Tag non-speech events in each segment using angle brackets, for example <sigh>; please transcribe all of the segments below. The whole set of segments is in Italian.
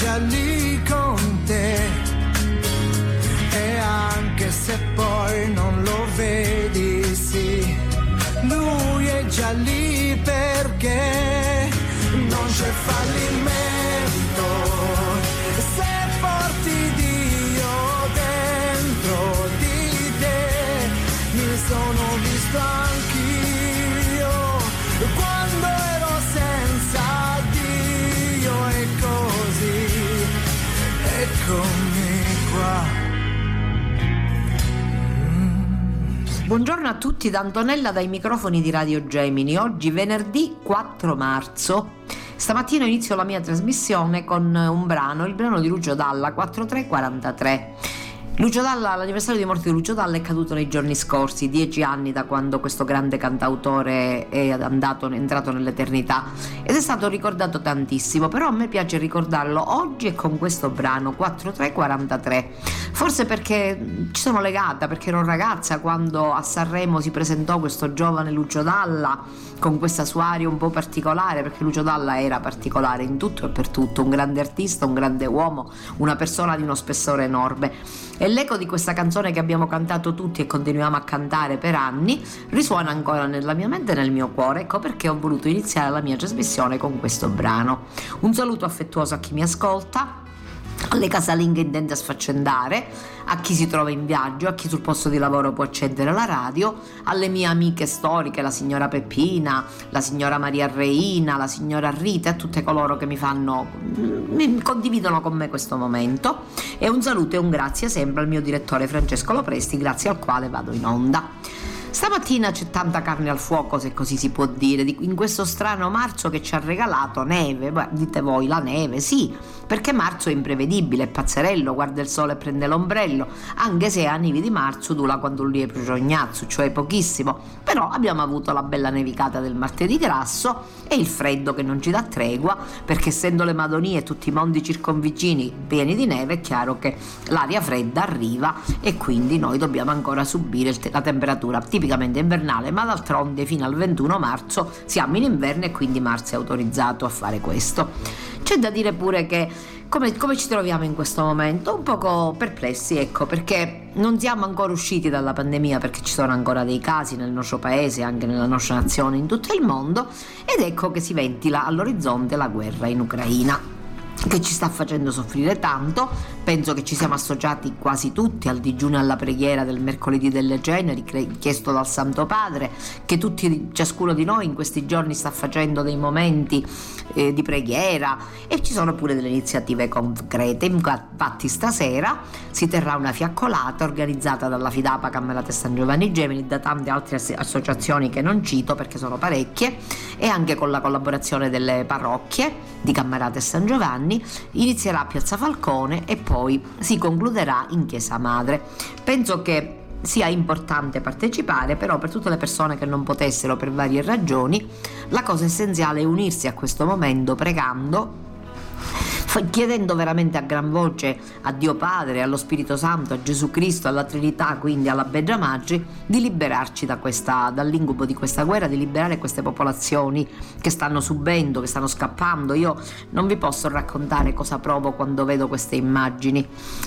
già lì con te. E anche se poi non lo vedi, sì, lui è già lì perché non c'è fallimento. Buongiorno a tutti da Antonella dai microfoni di Radio Gemini. Oggi venerdì 4 marzo. Stamattina inizio la mia trasmissione con un brano, il brano di Lucio Dalla 4343. Lucio Dalla, l'anniversario di morte di Lucio Dalla è caduto nei giorni scorsi, dieci anni da quando questo grande cantautore è andato, è entrato nell'eternità ed è stato ricordato tantissimo, però a me piace ricordarlo oggi e con questo brano 4343. Forse perché ci sono legata, perché ero ragazza quando a Sanremo si presentò questo giovane Lucio Dalla con questa sua aria un po' particolare, perché Lucio Dalla era particolare in tutto e per tutto, un grande artista, un grande uomo, una persona di uno spessore enorme. E l'eco di questa canzone che abbiamo cantato tutti e continuiamo a cantare per anni risuona ancora nella mia mente e nel mio cuore, ecco perché ho voluto iniziare la mia trasmissione con questo brano. Un saluto affettuoso a chi mi ascolta alle casalinghe intente a sfaccendare, a chi si trova in viaggio, a chi sul posto di lavoro può accedere alla radio, alle mie amiche storiche, la signora Peppina, la signora Maria Reina, la signora Rita a tutte coloro che mi fanno, mi condividono con me questo momento. E un saluto e un grazie sempre al mio direttore Francesco Lopresti, grazie al quale vado in onda. Stamattina c'è tanta carne al fuoco, se così si può dire, in questo strano marzo che ci ha regalato neve. Beh, dite voi, la neve, sì, perché marzo è imprevedibile, è pazzerello, guarda il sole e prende l'ombrello, anche se a nevi di marzo dura quando lui è prognazzo, cioè pochissimo. Però abbiamo avuto la bella nevicata del martedì grasso e il freddo che non ci dà tregua, perché essendo le Madonie e tutti i mondi circonvicini pieni di neve, è chiaro che l'aria fredda arriva e quindi noi dobbiamo ancora subire la temperatura tipicamente invernale, ma d'altronde fino al 21 marzo siamo in inverno e quindi marzo è autorizzato a fare questo. C'è da dire pure che come, come, ci troviamo in questo momento? Un poco perplessi, ecco, perché non siamo ancora usciti dalla pandemia, perché ci sono ancora dei casi nel nostro paese, anche nella nostra nazione, in tutto il mondo, ed ecco che si ventila all'orizzonte la guerra in Ucraina che ci sta facendo soffrire tanto. Penso che ci siamo associati quasi tutti al digiuno e alla preghiera del mercoledì delle ceneri chiesto dal Santo Padre, che tutti, ciascuno di noi in questi giorni sta facendo dei momenti eh, di preghiera e ci sono pure delle iniziative concrete. Infatti stasera si terrà una fiaccolata organizzata dalla Fidapa Cammerate San Giovanni Gemini e da tante altre associazioni che non cito perché sono parecchie e anche con la collaborazione delle parrocchie di Cammerate e San Giovanni inizierà a Piazza Falcone e poi si concluderà in Chiesa Madre. Penso che sia importante partecipare, però per tutte le persone che non potessero per varie ragioni, la cosa essenziale è unirsi a questo momento pregando chiedendo veramente a gran voce a Dio Padre, allo Spirito Santo, a Gesù Cristo, alla Trinità, quindi alla Beggia Maggi, di liberarci da questa, dall'incubo di questa guerra, di liberare queste popolazioni che stanno subendo, che stanno scappando. Io non vi posso raccontare cosa provo quando vedo queste immagini,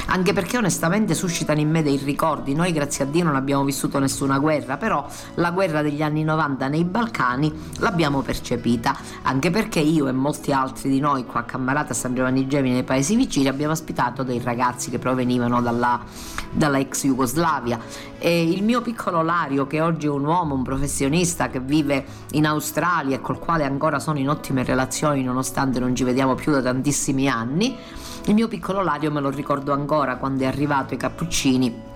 anche perché onestamente suscitano in me dei ricordi. Noi, grazie a Dio, non abbiamo vissuto nessuna guerra, però la guerra degli anni 90 nei Balcani l'abbiamo percepita, anche perché io e molti altri di noi qua a Cammarata San Giovanni Giovanni Gemini nei paesi vicini abbiamo ospitato dei ragazzi che provenivano dalla, dalla ex Jugoslavia. E il mio piccolo Lario che oggi è un uomo, un professionista che vive in Australia e col quale ancora sono in ottime relazioni nonostante non ci vediamo più da tantissimi anni, il mio piccolo Lario me lo ricordo ancora quando è arrivato ai Cappuccini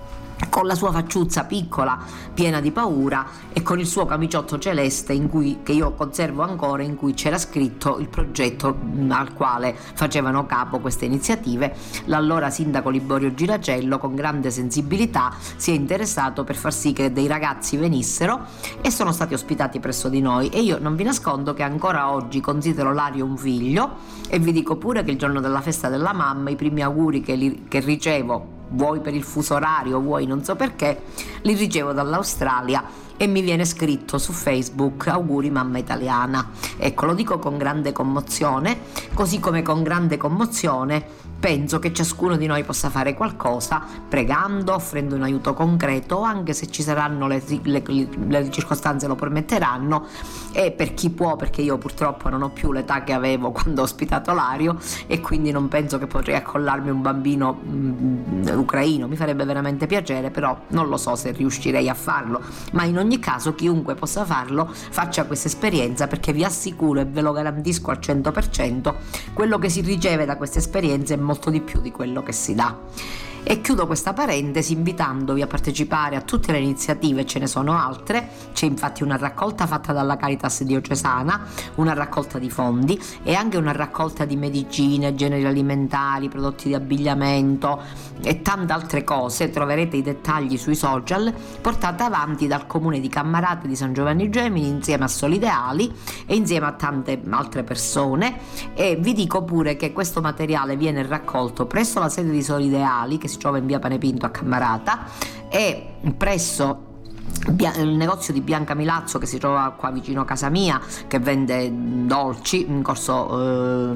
con la sua facciuzza piccola, piena di paura, e con il suo camiciotto celeste cui, che io conservo ancora, in cui c'era scritto il progetto al quale facevano capo queste iniziative. L'allora sindaco Liborio Giracello, con grande sensibilità, si è interessato per far sì che dei ragazzi venissero e sono stati ospitati presso di noi. E io non vi nascondo che ancora oggi considero Lario un figlio e vi dico pure che il giorno della festa della mamma i primi auguri che, li, che ricevo vuoi per il fuso orario, vuoi non so perché, li ricevo dall'Australia e mi viene scritto su Facebook auguri mamma italiana. Ecco, lo dico con grande commozione, così come con grande commozione penso che ciascuno di noi possa fare qualcosa pregando, offrendo un aiuto concreto, anche se ci saranno le, le, le, circostanze lo permetteranno. E per chi può, perché io purtroppo non ho più l'età che avevo <laughs> quando ho ospitato Lario e quindi non penso che potrei accollarmi un bambino mh, mm, ucraino, mi farebbe veramente piacere, però non lo so se riuscirei a farlo, ma in ogni caso chiunque possa farlo faccia questa esperienza perché vi assicuro e ve lo garantisco al 100% quello che si riceve da queste esperienze è molto di più di quello che si dà. E chiudo questa parentesi invitandovi a partecipare a tutte le iniziative, ce ne sono altre, c'è infatti una raccolta fatta dalla Caritas diocesana, una raccolta di fondi e anche una raccolta di medicine, generi alimentari, prodotti di abbigliamento e tante altre cose, troverete i dettagli sui social, portate avanti dal comune di Cammarate di San Giovanni Gemini insieme a Solideali e insieme a tante altre persone. E vi dico pure che questo materiale viene raccolto presso la sede di Solideali che si si trova in via Panepinto a Cammarata e presso il negozio di Bianca Milazzo che si trova qua vicino a casa mia che vende dolci in corso eh,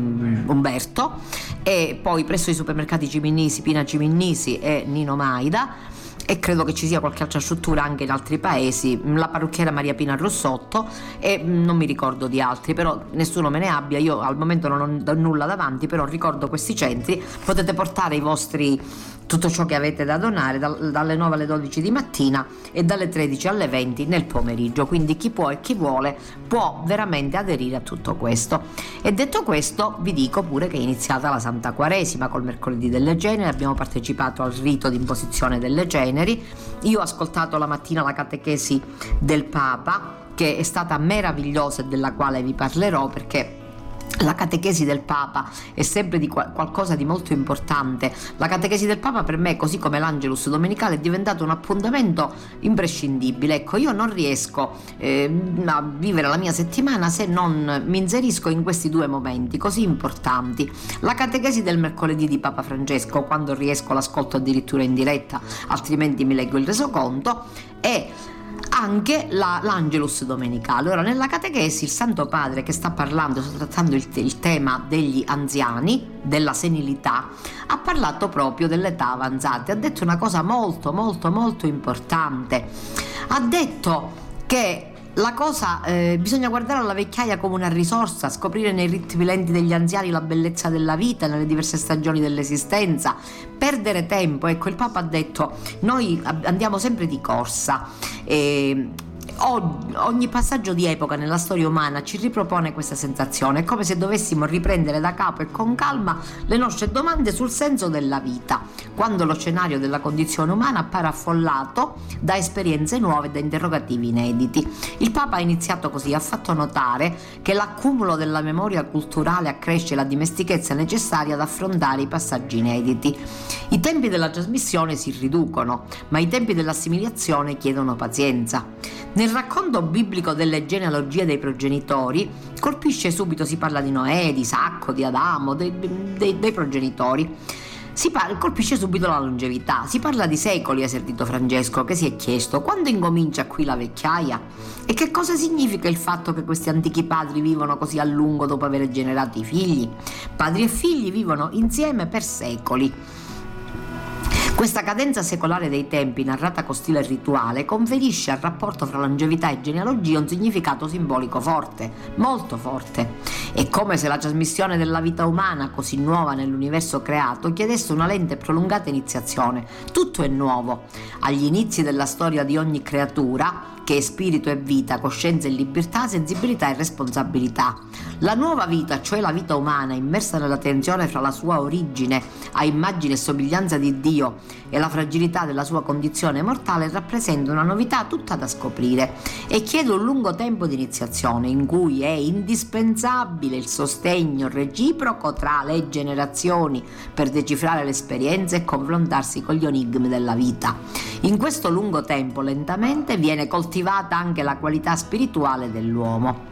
Umberto e poi presso i supermercati Ciminnisi, Pina Ciminnisi e Nino Maida e credo che ci sia qualche altra struttura anche in altri paesi, la parrucchiera Maria Pina Rossotto e non mi ricordo di altri, però nessuno me ne abbia, io al momento non ho nulla davanti, però ricordo questi centri, potete portare i vostri tutto ciò che avete da donare dalle 9 alle 12 di mattina e dalle 13 alle 20 nel pomeriggio, quindi chi può e chi vuole può veramente aderire a tutto questo. E detto questo vi dico pure che è iniziata la Santa Quaresima col mercoledì delle Generi, abbiamo partecipato al rito di imposizione delle Generi, io ho ascoltato la mattina la catechesi del Papa che è stata meravigliosa e della quale vi parlerò perché la catechesi del Papa è sempre di qualcosa di molto importante. La catechesi del Papa per me, così come l'Angelus domenicale, è diventato un appuntamento imprescindibile. Ecco, io non riesco eh, a vivere la mia settimana se non mi inserisco in questi due momenti così importanti. La catechesi del mercoledì di Papa Francesco, quando riesco l'ascolto addirittura in diretta, altrimenti mi leggo il resoconto, e anche la, l'Angelus domenicale. Ora, nella catechesi il Santo Padre che sta parlando, sta trattando il, il tema degli anziani, della senilità, ha parlato proprio dell'età avanzata, ha detto una cosa molto, molto, molto importante. Ha detto che la cosa, eh, bisogna guardare alla vecchiaia come una risorsa, scoprire nei ritmi lenti degli anziani la bellezza della vita, nelle diverse stagioni dell'esistenza, perdere tempo. Ecco, il Papa ha detto, noi andiamo sempre di corsa. E ogni passaggio di epoca nella storia umana ci ripropone questa sensazione, è come se dovessimo riprendere da capo e con calma le nostre domande sul senso della vita, quando lo scenario della condizione umana appare affollato da esperienze nuove e da interrogativi inediti. Il Papa ha iniziato così, ha fatto notare che l'accumulo della memoria culturale accresce la dimestichezza necessaria ad affrontare i passaggi inediti. I tempi della trasmissione si riducono, ma i tempi dell'assimilazione chiedono pazienza. Nel racconto biblico delle genealogie dei progenitori colpisce subito, si parla di Noè, di Isacco, di Adamo, dei, dei, dei progenitori. Parla, colpisce subito la longevità. Si parla di secoli, ha sentito Francesco, che si è chiesto quando incomincia qui la vecchiaia? E che cosa significa il fatto che questi antichi padri vivono così a lungo dopo aver generato i figli? Padri e figli vivono insieme per secoli. Questa cadenza secolare dei tempi, narrata con stile rituale, conferisce al rapporto fra longevità e genealogia un significato simbolico forte, molto forte. È come se la trasmissione della vita umana, così nuova nell'universo creato, chiedesse una lente e prolungata iniziazione. Tutto è nuovo. Agli inizi della storia di ogni creatura, che è spirito e vita, coscienza e libertà, sensibilità e responsabilità. La nuova vita, cioè la vita umana, immersa nella tensione fra la sua origine a immagine e somiglianza di Dio e la fragilità della sua condizione mortale rappresenta una novità tutta da scoprire e chiede un lungo tempo di iniziazione in cui è indispensabile il sostegno reciproco tra le generazioni per decifrare l'esperienza e confrontarsi con gli enigmi della vita. In questo lungo tempo lentamente viene coltivata anche la qualità spirituale dell'uomo.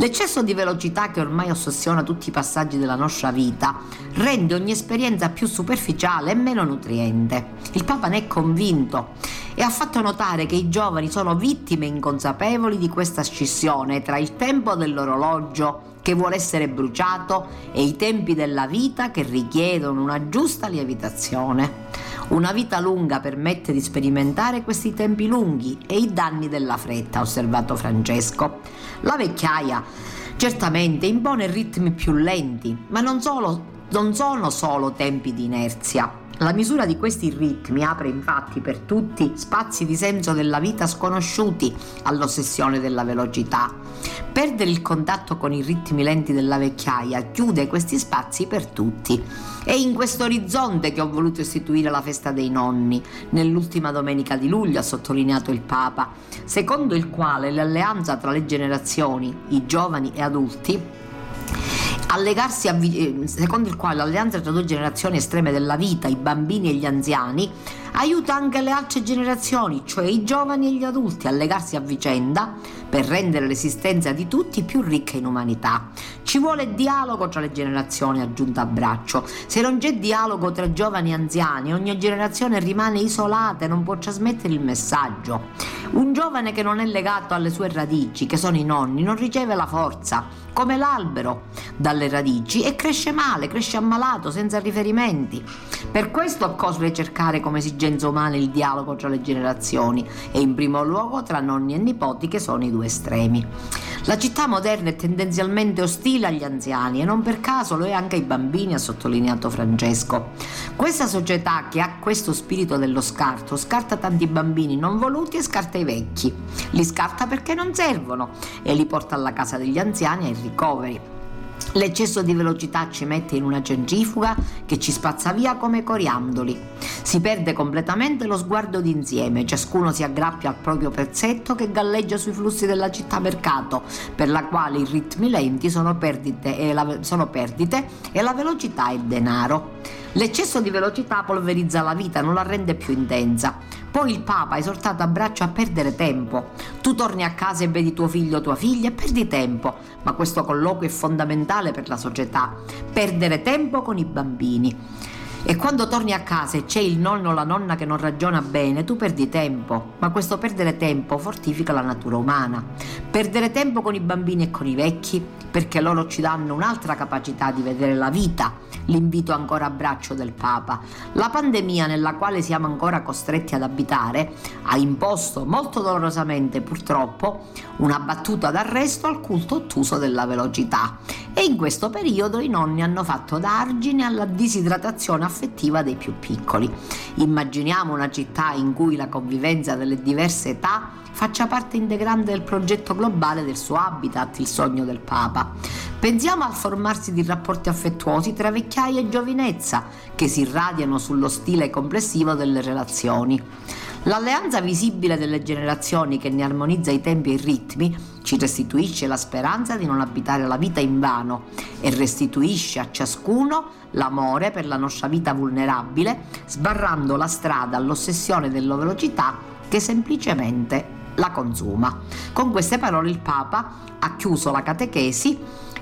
L'eccesso di velocità che ormai ossessiona tutti i passaggi della nostra vita rende ogni esperienza più superficiale e meno nutriente. Il Papa ne è convinto e ha fatto notare che i giovani sono vittime inconsapevoli di questa scissione tra il tempo dell'orologio che vuole essere bruciato e i tempi della vita che richiedono una giusta lievitazione. Una vita lunga permette di sperimentare questi tempi lunghi e i danni della fretta, ha osservato Francesco. La vecchiaia certamente impone ritmi più lenti, ma non, solo, non sono solo tempi di inerzia. La misura di questi ritmi apre infatti per tutti spazi di senso della vita sconosciuti all'ossessione della velocità. Perdere il contatto con i ritmi lenti della vecchiaia chiude questi spazi per tutti. È in questo orizzonte che ho voluto istituire la festa dei nonni, nell'ultima domenica di luglio, ha sottolineato il Papa, secondo il quale l'alleanza tra le generazioni, i giovani e adulti, allegarsi a, eh, secondo il quale l'alleanza tra due generazioni estreme della vita, i bambini e gli anziani, aiuta anche le altre generazioni, cioè i giovani e gli adulti, a legarsi a vicenda per rendere l'esistenza di tutti più ricca in umanità. Ci vuole dialogo tra le generazioni, aggiunta a braccio. Se non c'è dialogo tra giovani e anziani, ogni generazione rimane isolata e non può trasmettere il messaggio. Un giovane che non è legato alle sue radici, che sono i nonni, non riceve la forza, come l'albero, dalle radici e cresce male, cresce ammalato, senza riferimenti. Per questo occorre cercare come esigenza umana il dialogo tra le generazioni e in primo luogo tra nonni e nipoti che sono i due estremi. La città moderna è tendenzialmente ostile agli anziani e non per caso lo è anche ai bambini, ha sottolineato Francesco. Questa società che ha questo spirito dello scarto scarta tanti bambini non voluti e scarta i vecchi. Li scarta perché non servono e li porta alla casa degli anziani ai ricoveri. L'eccesso di velocità ci mette in una centrifuga che ci spazza via come coriandoli. Si perde completamente lo sguardo d'insieme, ciascuno si aggrappia al proprio pezzetto che galleggia sui flussi della città mercato, per la quale i ritmi lenti sono perdite e la, sono perdite e la velocità è denaro. L'eccesso di velocità polverizza la vita, non la rende più intensa. Poi il Papa ha esortato a braccio a perdere tempo. Tu torni a casa e vedi tuo figlio o tua figlia e perdi tempo, ma questo colloquio è fondamentale per la società. Perdere tempo con i bambini. E quando torni a casa e c'è il nonno o la nonna che non ragiona bene, tu perdi tempo, ma questo perdere tempo fortifica la natura umana. Perdere tempo con i bambini e con i vecchi, perché loro ci danno un'altra capacità di vedere la vita, l'invito ancora a braccio del Papa. La pandemia nella quale siamo ancora costretti ad abitare ha imposto molto dolorosamente purtroppo una battuta d'arresto al culto ottuso della velocità e in questo periodo i nonni hanno fatto da argine alla disidratazione affettiva dei più piccoli. Immaginiamo una città in cui la convivenza delle diverse età faccia parte integrante del progetto globale del suo habitat, il sogno del Papa. Pensiamo al formarsi di rapporti affettuosi tra vecchiaia e giovinezza, che si irradiano sullo stile complessivo delle relazioni. L'alleanza visibile delle generazioni che ne armonizza i tempi e i ritmi ci restituisce la speranza di non abitare la vita in vano e restituisce a ciascuno l'amore per la nostra vita vulnerabile, sbarrando la strada all'ossessione della velocità che semplicemente la consuma. Con queste parole il Papa ha chiuso la catechesi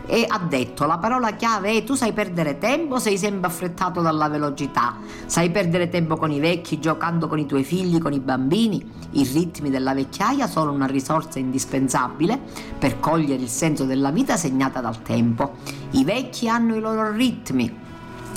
e ha detto la parola chiave è tu sai perdere tempo, sei sempre affrettato dalla velocità, sai perdere tempo con i vecchi, giocando con i tuoi figli, con i bambini. I ritmi della vecchiaia sono una risorsa indispensabile per cogliere il senso della vita segnata dal tempo. I vecchi hanno i loro ritmi,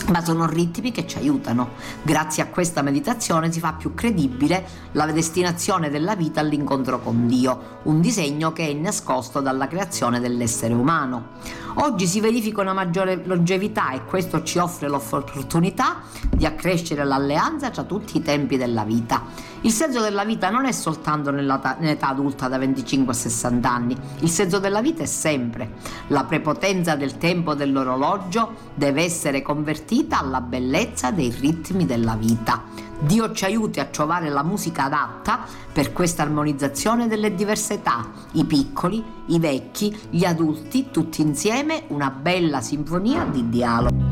ma sono ritmi che ci aiutano. Grazie a questa meditazione si fa più credibile la destinazione della vita all'incontro con Dio, un disegno che è nascosto dalla creazione dell'essere umano. Oggi si verifica una maggiore longevità e questo ci offre l'opportunità di accrescere l'alleanza tra tutti i tempi della vita. Il senso della vita non è soltanto nell'età adulta da 25 a 60 anni, il senso della vita è sempre. La prepotenza del tempo dell'orologio deve essere convertita alla bellezza dei ritmi della vita. Dio ci aiuti a trovare la musica adatta per questa armonizzazione delle diverse età, i piccoli, i vecchi, gli adulti, tutti insieme una bella sinfonia di dialogo.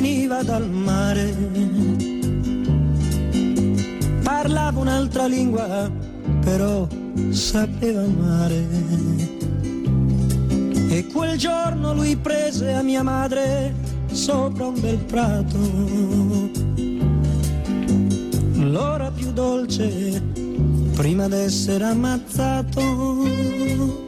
Veniva dal mare parlava un'altra lingua, però sapeva amare. E quel giorno lui prese a mia madre sopra un bel prato. L'ora più dolce prima d'essere ammazzato.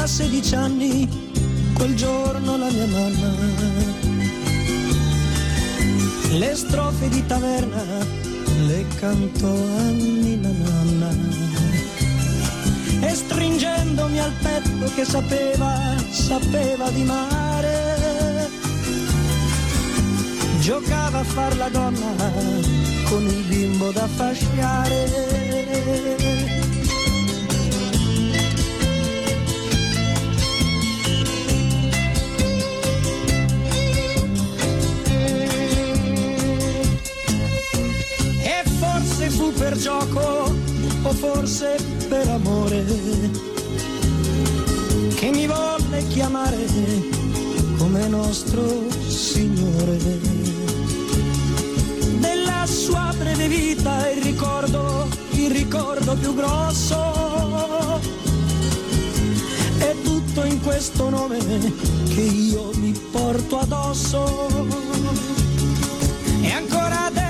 aveva 16 anni, quel giorno la mia mamma. Le strofe di taverna le cantò a Nina Nanna. E stringendomi al petto che sapeva, sapeva di mare, giocava a far la donna con il bimbo da fasciare per gioco o forse per amore che mi volle chiamare come nostro Signore. Della sua breve vita il ricordo, il ricordo più grosso è tutto in questo nome che io mi porto addosso e ancora adesso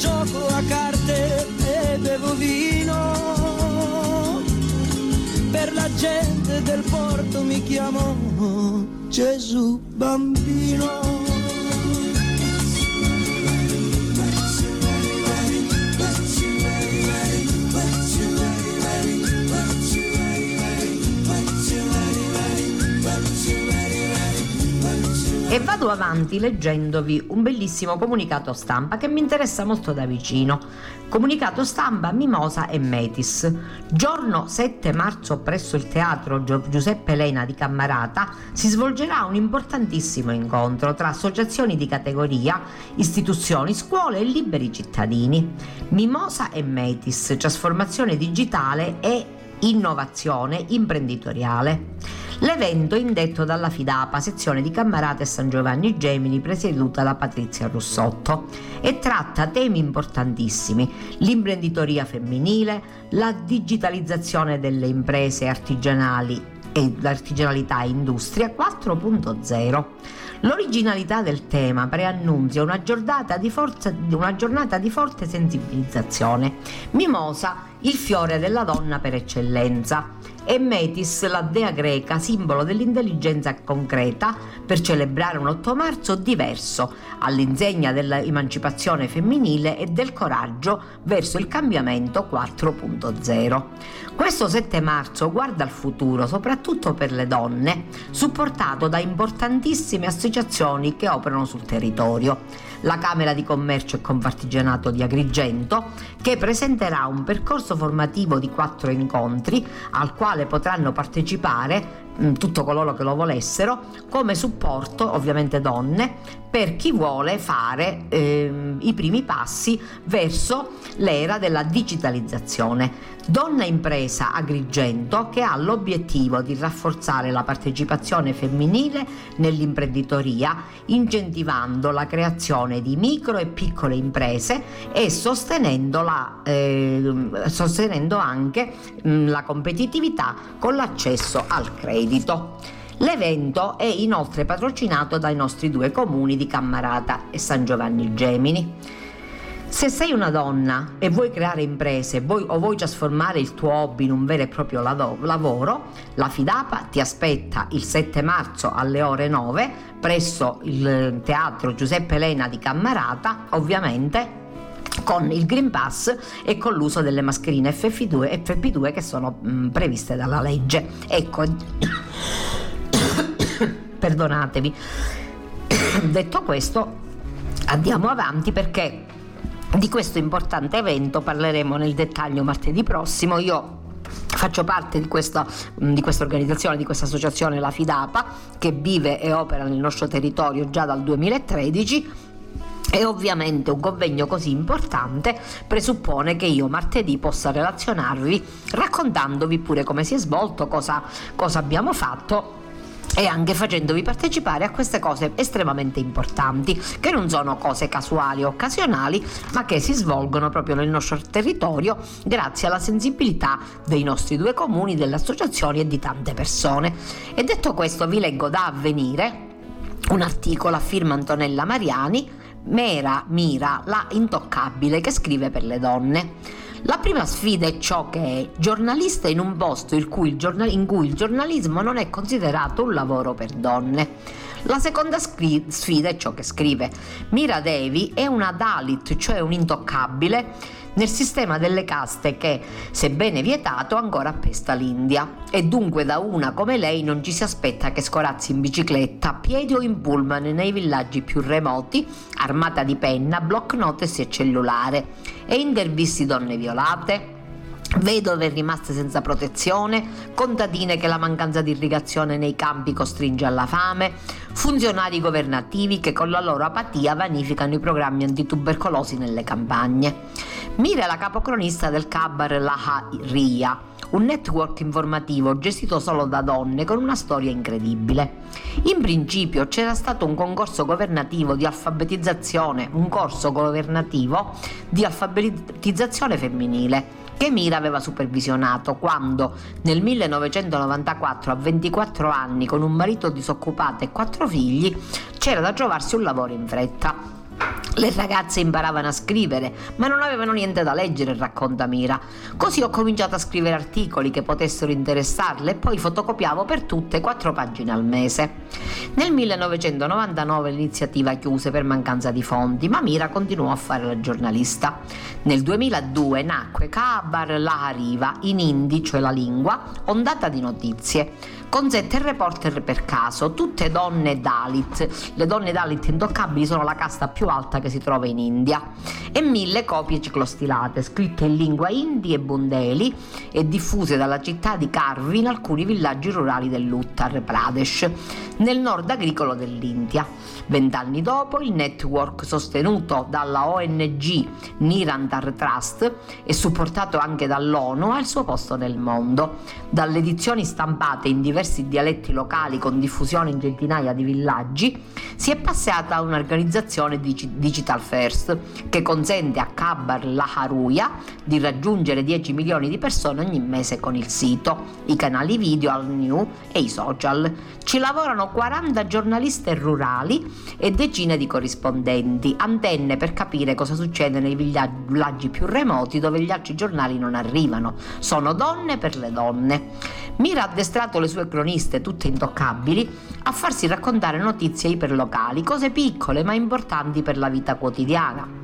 Gioco a carte e bevo vino. Per la gente del porto mi chiamo Gesù bambino. E vado avanti leggendovi un bellissimo comunicato stampa che mi interessa molto da vicino. Comunicato stampa Mimosa e Metis. Giorno 7 marzo presso il teatro Giuseppe Lena di Cammarata si svolgerà un importantissimo incontro tra associazioni di categoria, istituzioni, scuole e liberi cittadini. Mimosa e Metis, trasformazione digitale e innovazione imprenditoriale. L'evento è indetto dalla Fidapa, sezione di Cammarate San Giovanni Gemini, presieduta da Patrizia Russotto, e tratta temi importantissimi, l'imprenditoria femminile, la digitalizzazione delle imprese artigianali e l'artigianalità industria 4.0. L'originalità del tema preannunzia una giornata, forza, una giornata di forte sensibilizzazione. Mimosa il fiore della donna per eccellenza e Metis, la dea greca, simbolo dell'intelligenza concreta, per celebrare un 8 marzo diverso, all'insegna dell'emancipazione femminile e del coraggio verso il cambiamento 4.0. Questo 7 marzo guarda al futuro, soprattutto per le donne, supportato da importantissime associazioni che operano sul territorio la Camera di Commercio e Confartigianato di Agrigento, che presenterà un percorso formativo di quattro incontri al quale potranno partecipare tutto coloro che lo volessero come supporto ovviamente donne per chi vuole fare eh, i primi passi verso l'era della digitalizzazione. Donna Impresa Agrigento che ha l'obiettivo di rafforzare la partecipazione femminile nell'imprenditoria incentivando la creazione di micro e piccole imprese e sostenendo, eh, sostenendo anche mh, mm, la competitività con l'accesso al credito credito. L'evento è inoltre patrocinato dai nostri due comuni di Cammarata e San Giovanni Gemini. Se sei una donna e vuoi creare imprese vuoi, o vuoi trasformare il tuo hobby in un vero e proprio lavoro, la Fidapa ti aspetta il 7 marzo alle ore 9 presso il teatro Giuseppe Elena di Cammarata, ovviamente con il Green Pass e con l'uso delle mascherine FF2 e FP2 che sono mh, mm, previste dalla legge. Ecco, <coughs> perdonatevi. <coughs> Detto questo, andiamo avanti perché di questo importante evento parleremo nel dettaglio martedì prossimo. Io Faccio parte di questa, mm, di questa, organizzazione, di questa associazione, la FIDAPA, che vive e opera nel nostro territorio già dal 2013 e ovviamente un convegno così importante presuppone che io martedì possa relazionarvi raccontandovi pure come si è svolto, cosa, cosa abbiamo fatto e anche facendovi partecipare a queste cose estremamente importanti, che non sono cose casuali o occasionali, ma che si svolgono proprio nel nostro territorio grazie alla sensibilità dei nostri due comuni, delle associazioni e di tante persone. E detto questo vi leggo da avvenire un articolo a firma Antonella Mariani Mera Mira, la intoccabile che scrive per le donne. La prima sfida è ciò che è giornalista in un posto in cui, giornal- in cui il giornalismo non è considerato un lavoro per donne. La seconda scri- sfida è ciò che scrive. Mira Devi è una Dalit, cioè un intoccabile nel sistema delle caste che, sebbene vietato, ancora appesta l'India. E dunque da una come lei non ci si aspetta che scorazzi in bicicletta, a piedi o in pullman nei villaggi più remoti, armata di penna, block notes e cellulare, e intervisti donne violate vedove rimaste senza protezione, contadine che la mancanza di irrigazione nei campi costringe alla fame, funzionari governativi che con la loro apatia vanificano i programmi antitubercolosi nelle campagne. Mira è la capocronista del Kabar Laha Ria, un network informativo gestito solo da donne con una storia incredibile. In principio c'era stato un concorso governativo di alfabetizzazione, un corso governativo di alfabetizzazione femminile che Mira aveva supervisionato quando nel 1994 a 24 anni con un marito disoccupato e quattro figli c'era da trovarsi un lavoro in fretta. Le ragazze imparavano a scrivere, ma non avevano niente da leggere, racconta Mira. Così ho cominciato a scrivere articoli che potessero interessarle e poi fotocopiavo per tutte quattro pagine al mese. Nel 1999 l'iniziativa chiuse per mancanza di fondi, ma Mira continuò a fare la giornalista. Nel 2002 nacque Kabar Lahariva, in hindi, cioè la lingua, ondata di notizie con sette reporter per caso, tutte donne Dalit. Le donne Dalit intoccabili sono la casta più alta che si trova in India. E mille copie ciclostilate, scritte in lingua hindi e bundeli e diffuse dalla città di Karvi in alcuni villaggi rurali dell'Uttar Pradesh, nel nord agricolo dell'India. Vent'anni dopo, il network sostenuto dalla ONG Nirantar Trust e supportato anche dall'ONU ha il suo posto nel mondo. Dalle edizioni stampate in diversi dialetti locali con diffusione in centinaia di villaggi, si è passata a un'organizzazione digitale Digital First, che consente a Kabar Laharuya di raggiungere 10 milioni di persone ogni mese con il sito, i canali video al new e i social. Ci lavorano 40 giornaliste rurali e decine di corrispondenti, antenne per capire cosa succede nei villaggi più remoti dove gli altri giornali non arrivano. Sono donne per le donne. Mira ha addestrato le sue croniste, tutte intoccabili, a farsi raccontare notizie iperlocali, cose piccole ma importanti per la vita quotidiana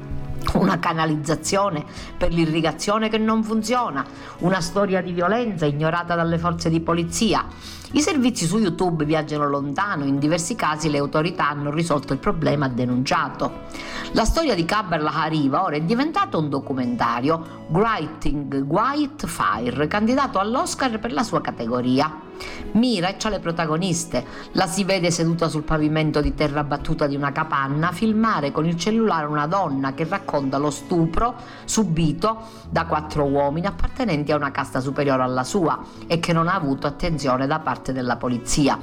una canalizzazione per l'irrigazione che non funziona, una storia di violenza ignorata dalle forze di polizia. I servizi su YouTube viaggiano lontano, in diversi casi le autorità hanno risolto il problema denunciato. La storia di Kaber Lahariva ora è diventato un documentario, Writing White Fire, candidato all'Oscar per la sua categoria. Mira e c'ha le protagoniste. La si vede seduta sul pavimento di terra battuta di una capanna filmare con il cellulare una donna che racconta lo stupro subito da quattro uomini appartenenti a una casta superiore alla sua e che non ha avuto attenzione da parte della polizia.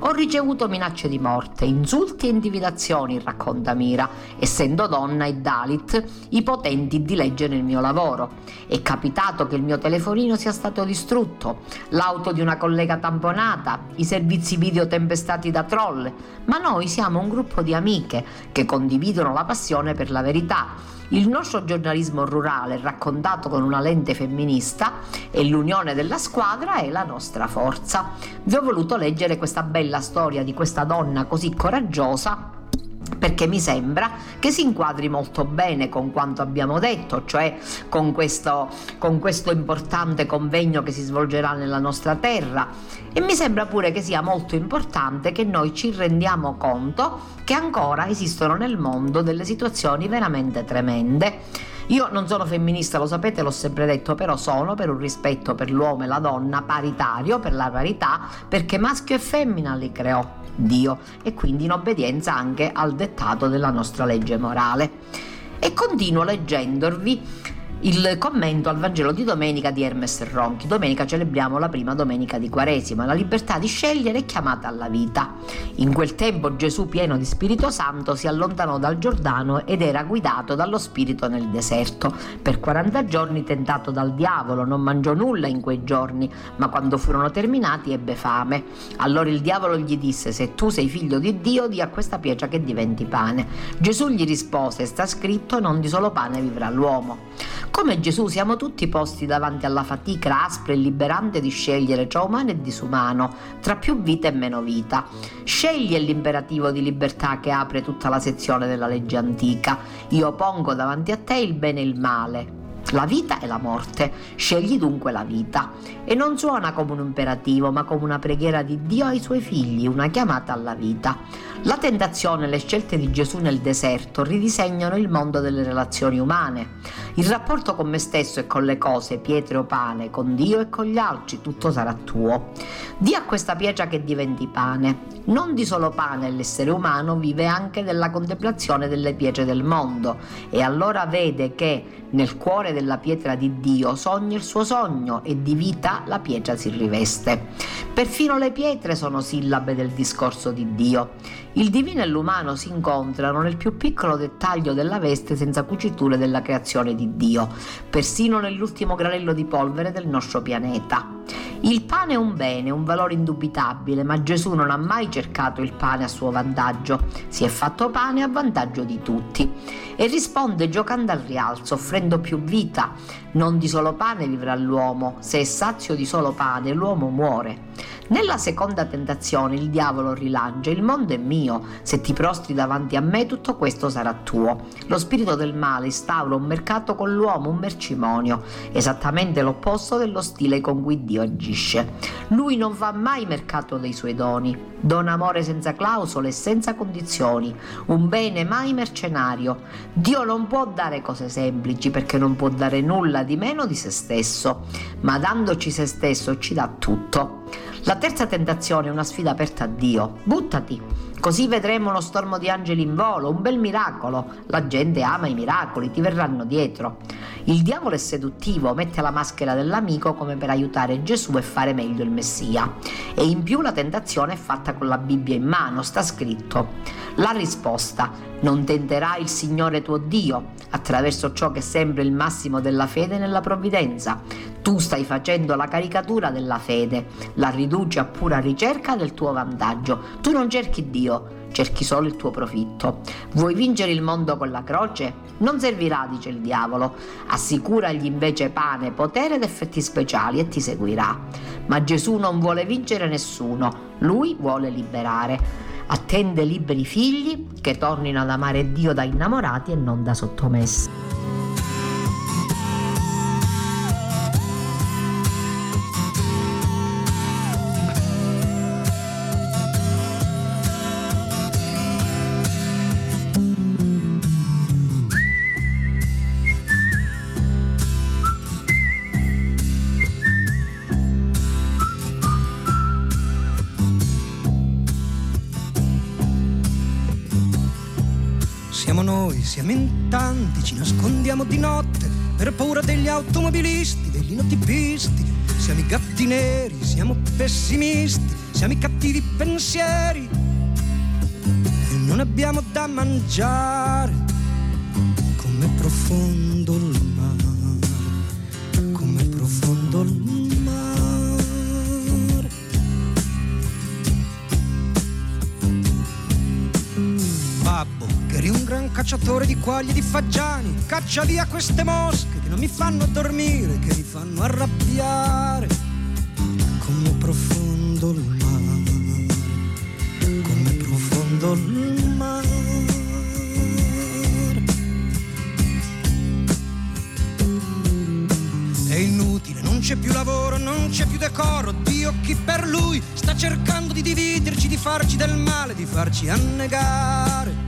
Ho ricevuto minacce di morte, insulti e intimidazioni, racconta Mira, essendo donna e Dalit i potenti di legge nel mio lavoro. È capitato che il mio telefonino sia stato distrutto, l'auto di una collega tamponata, i servizi video tempestati da troll, ma noi siamo un gruppo di amiche che condividono la passione per la verità. Il nostro giornalismo rurale raccontato con una lente femminista e l'unione della squadra è la nostra forza. Vi ho voluto leggere questa bella storia di questa donna così coraggiosa perché mi sembra che si inquadri molto bene con quanto abbiamo detto, cioè con questo, con questo, importante convegno che si svolgerà nella nostra terra e mi sembra pure che sia molto importante che noi ci rendiamo conto che ancora esistono nel mondo delle situazioni veramente tremende. Io non sono femminista, lo sapete, l'ho sempre detto, però sono per un rispetto per l'uomo e la donna paritario, per la parità, perché maschio e femmina li creò Dio e quindi in obbedienza anche al dettato della nostra legge morale. E continuo leggendorvi il commento al Vangelo di domenica di Hermes Ronchi. Domenica celebriamo la prima domenica di Quaresima. La libertà di scegliere è chiamata alla vita. In quel tempo Gesù, pieno di Spirito Santo, si allontanò dal Giordano ed era guidato dallo Spirito nel deserto. Per 40 giorni tentato dal diavolo, non mangiò nulla in quei giorni, ma quando furono terminati ebbe fame. Allora il diavolo gli disse: Se tu sei figlio di Dio, di a questa pietra che diventi pane. Gesù gli rispose: Sta scritto, non di solo pane vivrà l'uomo. Come Gesù siamo tutti posti davanti alla fatica aspra e liberante di scegliere tra umano e disumano, tra più vita e meno vita. Scegli l'imperativo di libertà che apre tutta la sezione della legge antica. Io pongo davanti a te il bene e il male, la vita e la morte. Scegli dunque la vita. E non suona come un imperativo, ma come una preghiera di Dio ai suoi figli, una chiamata alla vita. La tentazione e le scelte di Gesù nel deserto ridisegnano il mondo delle relazioni umane. Il rapporto con me stesso e con le cose, pietre o pane, con Dio e con gli altri, tutto sarà tuo. Dì a questa pietra che diventi pane. Non di solo pane l'essere umano vive anche della contemplazione delle pietre del mondo e allora vede che nel cuore della pietra di Dio sogna il suo sogno e di vita la pietra si riveste. Perfino le pietre sono sillabe del discorso di Dio. Il divino e l'umano si incontrano nel più piccolo dettaglio della veste senza cuciture della creazione di Dio, persino nell'ultimo granello di polvere del nostro pianeta. Il pane è un bene, un valore indubitabile, ma Gesù non ha mai cercato il pane a suo vantaggio, si è fatto pane a vantaggio di tutti e risponde giocando al rialzo, offrendo più vita. Non di solo pane vivrà l'uomo, se è sazio di solo pane l'uomo muore. Nella seconda tentazione il diavolo rilancia, il mondo è mio, se ti prostri davanti a me tutto questo sarà tuo. Lo spirito del male instaura un mercato con l'uomo, un mercimonio, esattamente l'opposto dello stile con cui Dio agisce. Lui non fa mai mercato dei suoi doni, dona amore senza clausole e senza condizioni, un bene mai mercenario. Dio non può dare cose semplici perché non può dare nulla di meno di se stesso, ma dandoci se stesso ci dà tutto. La terza tentazione è una sfida aperta a Dio. Buttati! Così vedremo uno stormo di angeli in volo, un bel miracolo. La gente ama i miracoli, ti verranno dietro. Il diavolo è seduttivo, mette la maschera dell'amico come per aiutare Gesù e fare meglio il Messia. E in più la tentazione è fatta con la Bibbia in mano, sta scritto. La risposta, non tenterai il Signore tuo Dio, attraverso ciò che sembra il massimo della fede nella provvidenza. Tu stai facendo la caricatura della fede, la riduci a pura ricerca del tuo vantaggio. Tu non cerchi Dio, cerchi solo il tuo profitto. Vuoi vincere il mondo con la croce? Non servirà, dice il diavolo. Assicuragli invece pane, potere ed effetti speciali e ti seguirà. Ma Gesù non vuole vincere nessuno, lui vuole liberare. Attende liberi figli che tornino ad amare Dio da innamorati e non da sottomessi. Tanti, ci nascondiamo di notte per paura degli automobilisti, degli notipisti. Siamo i gatti neri, siamo pessimisti, siamo i cattivi pensieri. E non abbiamo da mangiare. Come profondo il mare, come profondo il mare. Eri un gran cacciatore di quaglie e di fagiani, caccia via queste mosche che non mi fanno dormire, che mi fanno arrabbiare. Come profondo il mare, come profondo il mare. È inutile, non c'è più lavoro, non c'è più decoro. Dio chi per lui sta cercando di dividerci, di farci del male, di farci annegare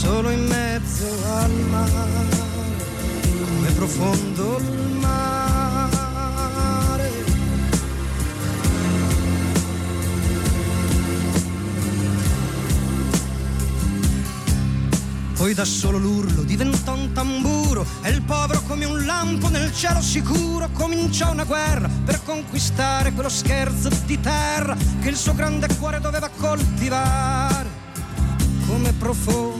solo in mezzo al mare, come profondo il mare. Poi da solo l'urlo diventò un tamburo e il povero come un lampo nel cielo sicuro cominciò una guerra per conquistare quello scherzo di terra che il suo grande cuore doveva coltivare come profondo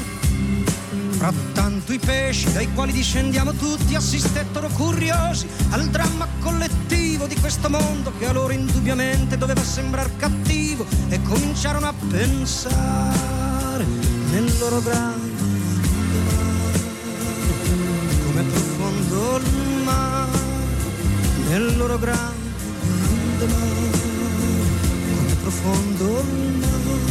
Frattanto i pesci dai quali discendiamo tutti assistettero curiosi al dramma collettivo di questo mondo che a loro indubbiamente doveva sembrare cattivo e cominciarono a pensare nel loro grande come profondo il mare, nel loro grande mare, come profondo il mare.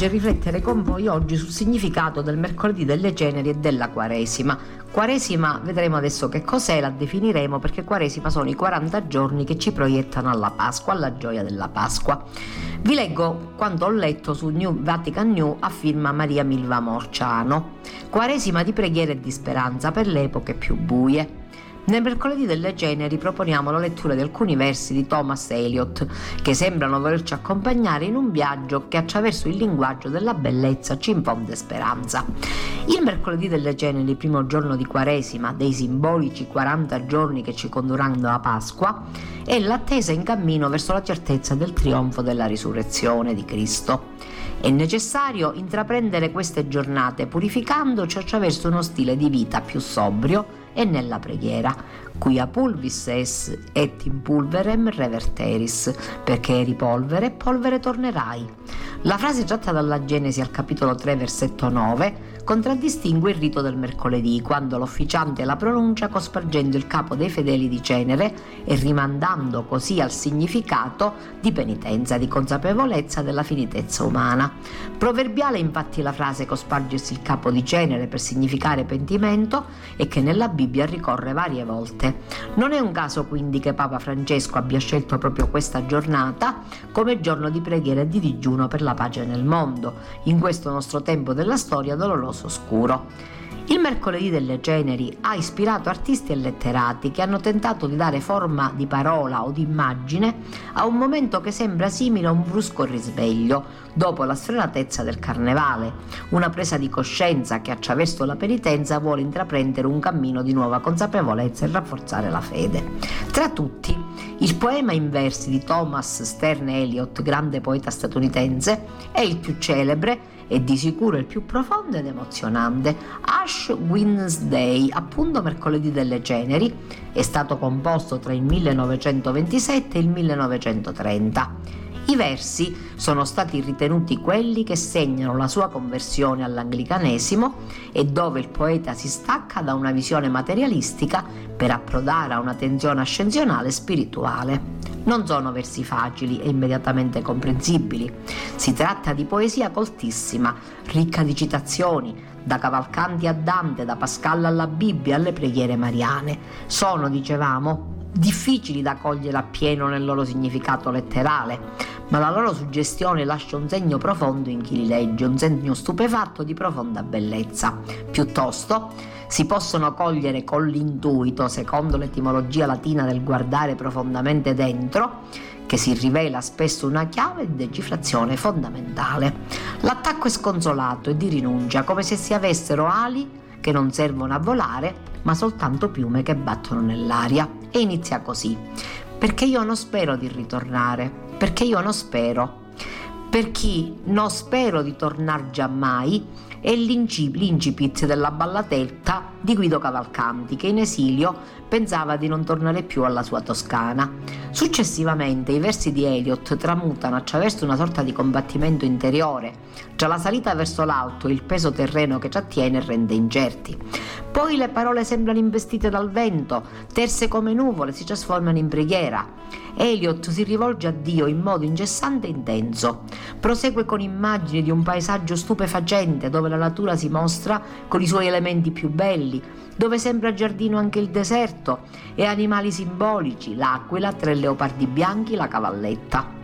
Piace riflettere con voi oggi sul significato del mercoledì delle ceneri e della Quaresima. Quaresima vedremo adesso che cos'è, la definiremo perché Quaresima sono i 40 giorni che ci proiettano alla Pasqua, alla gioia della Pasqua. Vi leggo quanto ho letto su New Vatican New a firma Maria Milva Morciano. Quaresima di preghiera e di speranza per le epoche più buie. Nel mercoledì delle ceneri proponiamo la lettura di alcuni versi di Thomas Eliot che sembrano volerci accompagnare in un viaggio che attraverso il linguaggio della bellezza ci infonde speranza. Il mercoledì delle ceneri, primo giorno di Quaresima, dei simbolici 40 giorni che ci condurranno a Pasqua, è l'attesa in cammino verso la certezza del trionfo della risurrezione di Cristo. È necessario intraprendere queste giornate purificandoci attraverso uno stile di vita più sobrio e nella preghiera, quia pulvis es et in pulverem reverteris, perché eri polvere e polvere tornerai. La frase tratta dalla Genesi al capitolo 3 versetto 9 contraddistingue il rito del mercoledì, quando l'officiante la pronuncia cospargendo il capo dei fedeli di cenere e rimandando così al significato di penitenza, di consapevolezza della finitezza umana. Proverbiale infatti la frase cospargersi il capo di cenere per significare pentimento e che nella Bibbia ricorre varie volte. Non è un caso quindi che Papa Francesco abbia scelto proprio questa giornata come giorno di preghiera e di digiuno per la pace nel mondo, in questo nostro tempo della storia doloroso oscuro. Il mercoledì delle ceneri ha ispirato artisti e letterati che hanno tentato di dare forma di parola o di immagine a un momento che sembra simile a un brusco risveglio dopo la sfrenatezza del carnevale, una presa di coscienza che attraverso la penitenza vuole intraprendere un cammino di nuova consapevolezza e rafforzare la fede. Tra tutti, il poema in versi di Thomas Stern Eliot, grande poeta statunitense, è il più celebre e di sicuro il più profondo ed emozionante. Ash Wednesday, appunto mercoledì delle ceneri, è stato composto tra il 1927 e il 1930. I versi sono stati ritenuti quelli che segnano la sua conversione all'anglicanesimo e dove il poeta si stacca da una visione materialistica per approdare a una tensione ascensionale spirituale. Non sono versi facili e immediatamente comprensibili. Si tratta di poesia coltissima, ricca di citazioni, da Cavalcanti a Dante, da Pascal alla Bibbia alle preghiere mariane. Sono, dicevamo, difficili da cogliere appieno nel loro significato letterale, ma la loro suggestione lascia un segno profondo in chi li legge, un segno stupefatto di profonda bellezza. Piuttosto, si possono cogliere con l'intuito, secondo l'etimologia latina del guardare profondamente dentro, che si rivela spesso una chiave di decifrazione fondamentale. L'attacco è sconsolato e di rinuncia, come se si avessero ali che non servono a volare, ma soltanto piume che battono nell'aria. E inizia così. Perché io non spero di ritornare, perché io non spero. Per chi non spero di tornare giammai, è l'incipit della ballatetta di Guido Cavalcanti che in esilio pensava di non tornare più alla sua Toscana. Successivamente i versi di Eliot tramutano attraverso una sorta di combattimento interiore, tra la salita verso l'alto e il peso terreno che ci attiene rende incerti. Poi le parole sembrano investite dal vento, terse come nuvole si trasformano in preghiera. Eliot si rivolge a Dio in modo incessante e intenso. Prosegue con immagini di un paesaggio stupefacente dove la natura si mostra con i suoi elementi più belli, dove sembra giardino anche il deserto e animali simbolici, l'aquila, tre leopardi bianchi, la cavalletta.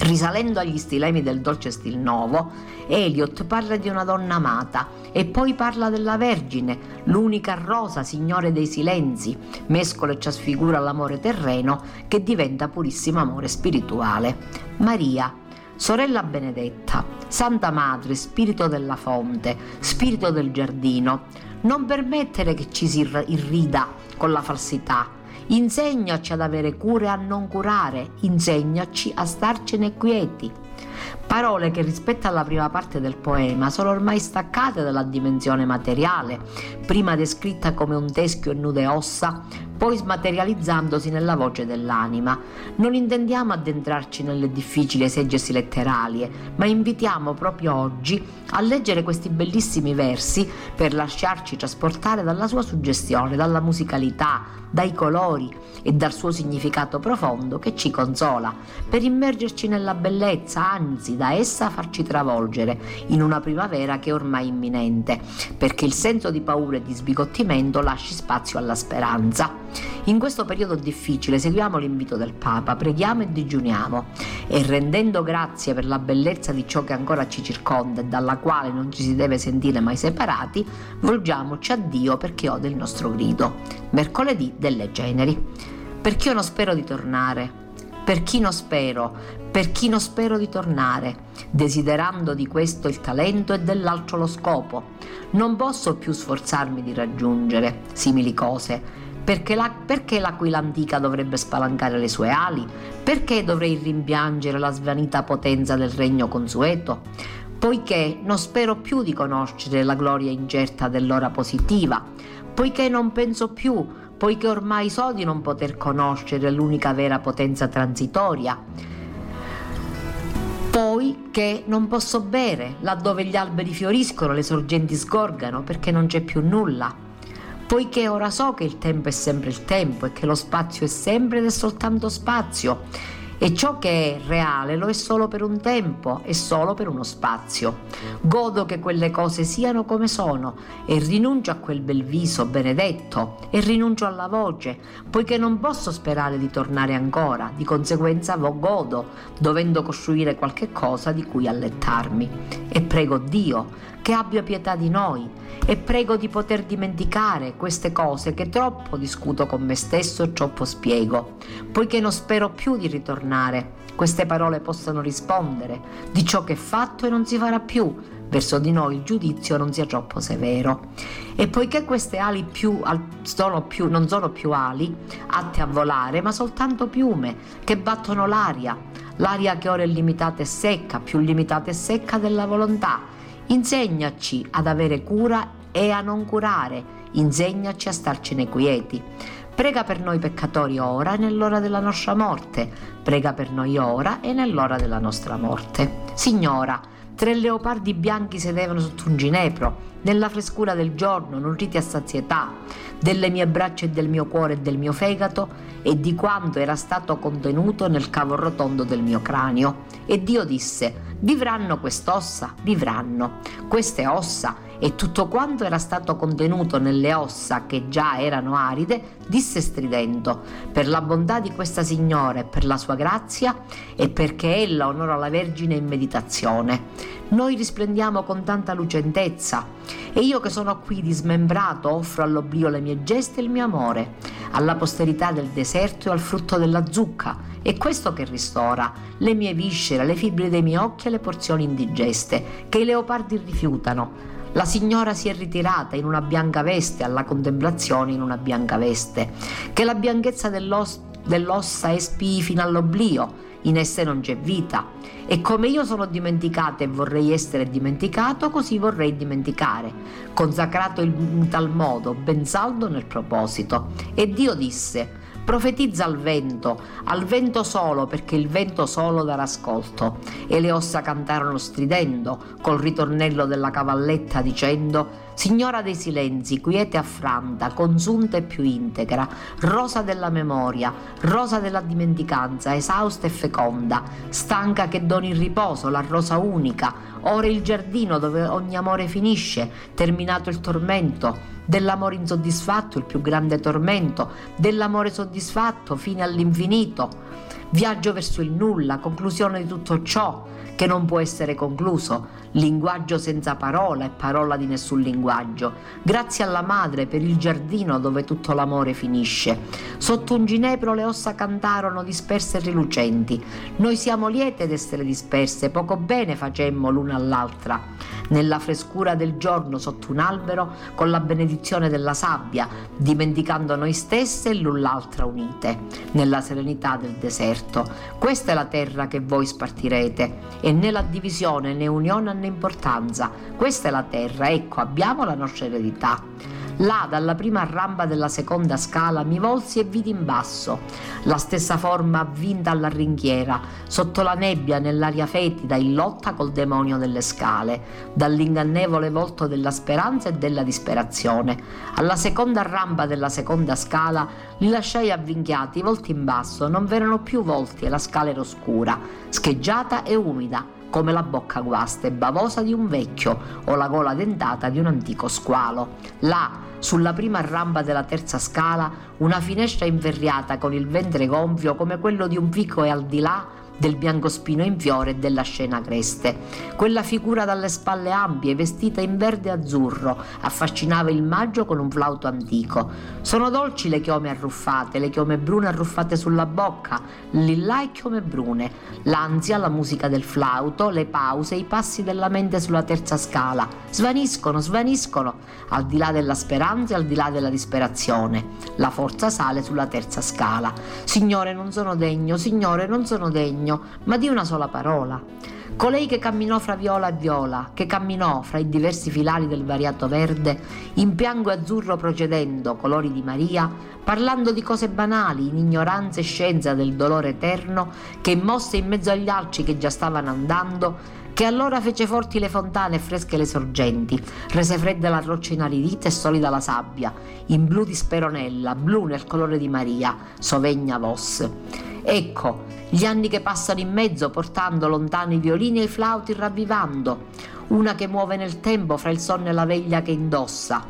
Risalendo agli stilemi del dolce stil nuovo, Eliot parla di una donna amata e poi parla della Vergine, l'unica rosa signore dei silenzi, mescola e ci sfigura l'amore terreno che diventa purissimo amore spirituale. Maria, sorella benedetta, Santa Madre, spirito della fonte, spirito del giardino, non permettere che ci si irrida con la falsità, Insegnaci ad avere cure e a non curare, insegnaci a starcene quieti. Parole che rispetto alla prima parte del poema sono ormai staccate dalla dimensione materiale, prima descritta come un teschio e nude ossa, poi smaterializzandosi nella voce dell'anima. Non intendiamo addentrarci nelle difficili esegesi letterarie, ma invitiamo proprio oggi a leggere questi bellissimi versi per lasciarci trasportare dalla sua suggestione, dalla musicalità, dai colori e dal suo significato profondo che ci consola, per immergerci nella bellezza, anzi da essa farci travolgere in una primavera che è ormai imminente, perché il senso di paura e di sbigottimento lasci spazio alla speranza. In questo periodo difficile seguiamo l'invito del Papa, preghiamo e digiuniamo e rendendo grazie per la bellezza di ciò che ancora ci circonda e dalla quale non ci si deve sentire mai separati, volgiamoci a Dio perché ode il nostro grido. Mercoledì delle ceneri. Per chi io non spero di tornare, per chi non spero, per chi non spero di tornare, desiderando di questo il talento e dell'altro lo scopo. Non posso più sforzarmi di raggiungere simili cose, perché, la, perché l'aquila antica dovrebbe spalancare le sue ali? Perché dovrei rimpiangere la svanita potenza del regno consueto? Poiché non spero più di conoscere la gloria incerta dell'ora positiva, poiché non penso più, poiché ormai so di non poter conoscere l'unica vera potenza transitoria, poi che non posso bere laddove gli alberi fioriscono, le sorgenti sgorgano perché non c'è più nulla poiché ora so che il tempo è sempre il tempo e che lo spazio è sempre ed è soltanto spazio e ciò che è reale lo è solo per un tempo e solo per uno spazio. Godo che quelle cose siano come sono e rinuncio a quel bel viso benedetto e rinuncio alla voce, poiché non posso sperare di tornare ancora, di conseguenza godo, dovendo costruire qualche cosa di cui allettarmi. E prego Dio che abbia pietà di noi e prego di poter dimenticare queste cose che troppo discuto con me stesso e troppo spiego, poiché non spero più di ritornare. Queste parole possano rispondere di ciò che è fatto e non si farà più, verso di noi il giudizio non sia troppo severo. E poiché queste ali più, sono più, non sono più ali atte a volare, ma soltanto piume che battono l'aria, l'aria che ora è limitata e secca, più limitata e secca della volontà, Insegnaci ad avere cura e a non curare, insegnaci a starcene quieti. Prega per noi peccatori ora e nell'ora della nostra morte. Prega per noi ora e nell'ora della nostra morte. Signora, tre leopardi bianchi sedevano sotto un ginepro, nella frescura del giorno, nutriti a sazietà, delle mie braccia e del mio cuore e del mio fegato e di quanto era stato contenuto nel cavo rotondo del mio cranio. E Dio disse, Vivranno quest'ossa? Vivranno. Queste ossa e tutto quanto era stato contenuto nelle ossa che già erano aride, disse stridendo, per la bontà di questa signora e per la sua grazia e perché ella onora la Vergine in meditazione. Noi risplendiamo con tanta lucentezza e io che sono qui dismembrato offro all'oblio le mie gesta e il mio amore, alla posterità del deserto e al frutto della zucca, è questo che ristora le mie viscere, le fibre dei miei occhi e le porzioni indigeste, che i leopardi rifiutano. La signora si è ritirata in una bianca veste, alla contemplazione in una bianca veste, che la bianchezza dell'os- dell'ossa espii fino all'oblio, in esse non c'è vita. E come io sono dimenticata e vorrei essere dimenticato, così vorrei dimenticare, consacrato in tal modo, ben saldo nel proposito. E Dio disse, Profetizza al vento, al vento solo, perché il vento solo darà ascolto. E le ossa cantarono stridendo, col ritornello della cavalletta, dicendo Signora dei silenzi, quiete affranta, consunta e più integra, rosa della memoria, rosa della dimenticanza, esausta e feconda, stanca che doni il riposo, la rosa unica, ora il giardino dove ogni amore finisce, terminato il tormento, dell'amore insoddisfatto il più grande tormento, dell'amore soddisfatto fine all'infinito. Viaggio verso il nulla, conclusione di tutto ciò che non può essere concluso, linguaggio senza parola e parola di nessun linguaggio. Grazie alla madre per il giardino dove tutto l'amore finisce. Sotto un ginepro le ossa cantarono disperse e rilucenti. Noi siamo liete d'essere disperse, poco bene facemmo l'una all'altra. Nella frescura del giorno sotto un albero, con la benedizione della sabbia, dimenticando noi stesse e l'un l'altra unite, nella serenità del deserto. Questa è la terra che voi spartirete e né la divisione né unione hanno importanza. Questa è la terra, ecco, abbiamo la nostra eredità. Là, dalla prima rampa della seconda scala, mi volsi e vidi in basso la stessa forma avvinta alla ringhiera, sotto la nebbia, nell'aria fetida, in lotta col demonio delle scale, dall'ingannevole volto della speranza e della disperazione. Alla seconda rampa della seconda scala li lasciai avvinghiati, volti in basso, non v'erano più volti e la scala era oscura, scheggiata e umida come la bocca guasta e bavosa di un vecchio o la gola dentata di un antico squalo. Là, sulla prima rampa della terza scala, una finestra inverriata con il ventre gonfio come quello di un vico e al di là del biancospino in fiore e della scena creste. Quella figura dalle spalle ampie, vestita in verde e azzurro, affascinava il maggio con un flauto antico. Sono dolci le chiome arruffate, le chiome brune arruffate sulla bocca, lillà e chiome brune, l'ansia, la musica del flauto, le pause, i passi della mente sulla terza scala. Svaniscono, svaniscono, al di là della speranza e al di là della disperazione. La forza sale sulla terza scala. Signore, non sono degno, Signore, non sono degno sogno, ma di una sola parola. Colei che camminò fra viola e viola, che camminò fra i diversi filari del variato verde, in piango e azzurro procedendo, colori di Maria, parlando di cose banali, in ignoranza e scienza del dolore eterno, che mosse in mezzo agli alci che già stavano andando, che allora fece forti le fontane e fresche le sorgenti, rese fredda la roccia inaridita e solida la sabbia, in blu di speronella, blu nel colore di Maria, sovegna vos. Ecco, gli anni che passano in mezzo portando lontano i violini e i flauti ravvivando, una che muove nel tempo fra il sonno e la veglia che indossa,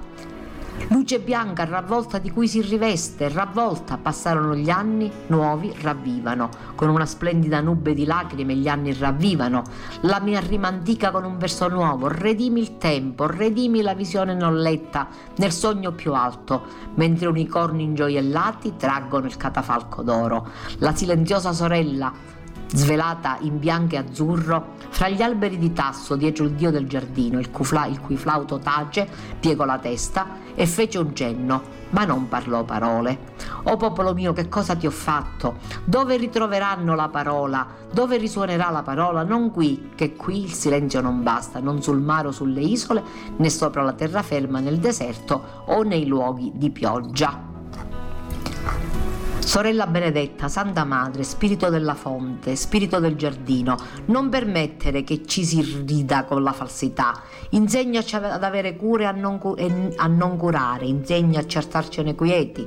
Luce bianca ravvolta di cui si riveste, ravvolta, passarono gli anni, nuovi ravvivano, con una splendida nube di lacrime gli anni ravvivano, la mia rima antica con un verso nuovo, redimi il tempo, redimi la visione non letta, nel sogno più alto, mentre unicorni ingioiellati traggono il catafalco d'oro. La silenziosa sorella, svelata in bianco e azzurro, fra gli alberi di tasso dietro il dio del giardino, il, cufla, il cui flauto tace, piegò la testa e fece un cenno, ma non parlò parole. O popolo mio, che cosa ti ho fatto? Dove ritroveranno la parola? Dove risuonerà la parola? Non qui, che qui il silenzio non basta, non sul mare o sulle isole, né sopra la terraferma nel deserto o nei luoghi di pioggia. Sorella benedetta, Santa Madre, Spirito della fonte, Spirito del giardino, non permettere che ci si rida con la falsità. Insegnaci ad avere cure e a non, curare, insegnaci a starcene quieti,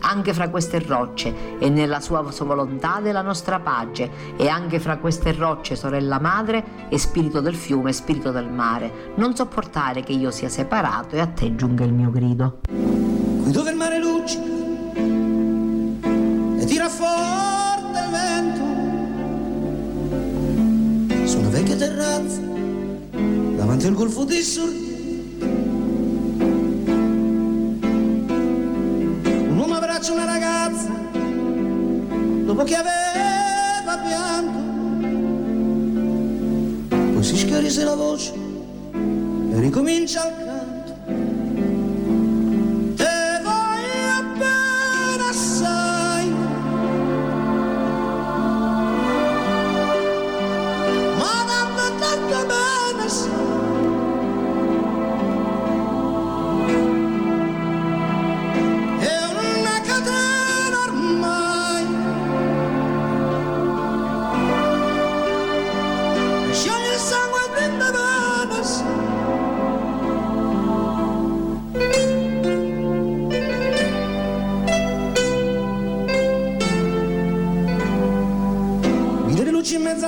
anche fra queste rocce, e nella sua, volontà della nostra pace, e anche fra queste rocce, sorella madre, e spirito del fiume, spirito del mare. Non sopportare che io sia separato e a te giunga il mio grido. Dove il mare luce tira forte il vento. Su una vecchia terrazza davanti al golfo di Sordi un uomo abbraccia una ragazza dopo che aveva pianto. Poi si schiarisce la voce e ricomincia il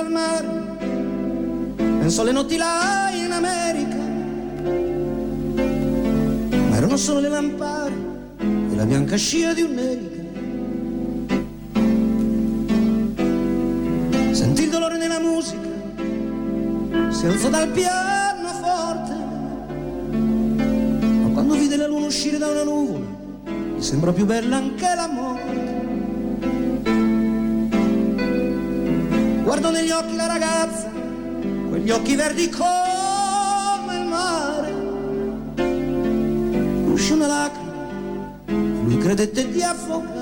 al mare, penso alle notti là in America, ma erano solo le lampade e la bianca scia di un'erica. Sentì il dolore nella musica, si alzò dal pianoforte, ma quando vide la luna uscire da una nuvola, mi sembrò più bella anche la morte. Guardò negli occhi la ragazza, quegli occhi verdi come il mare. Uscì una lacrima, lui credette di affogare.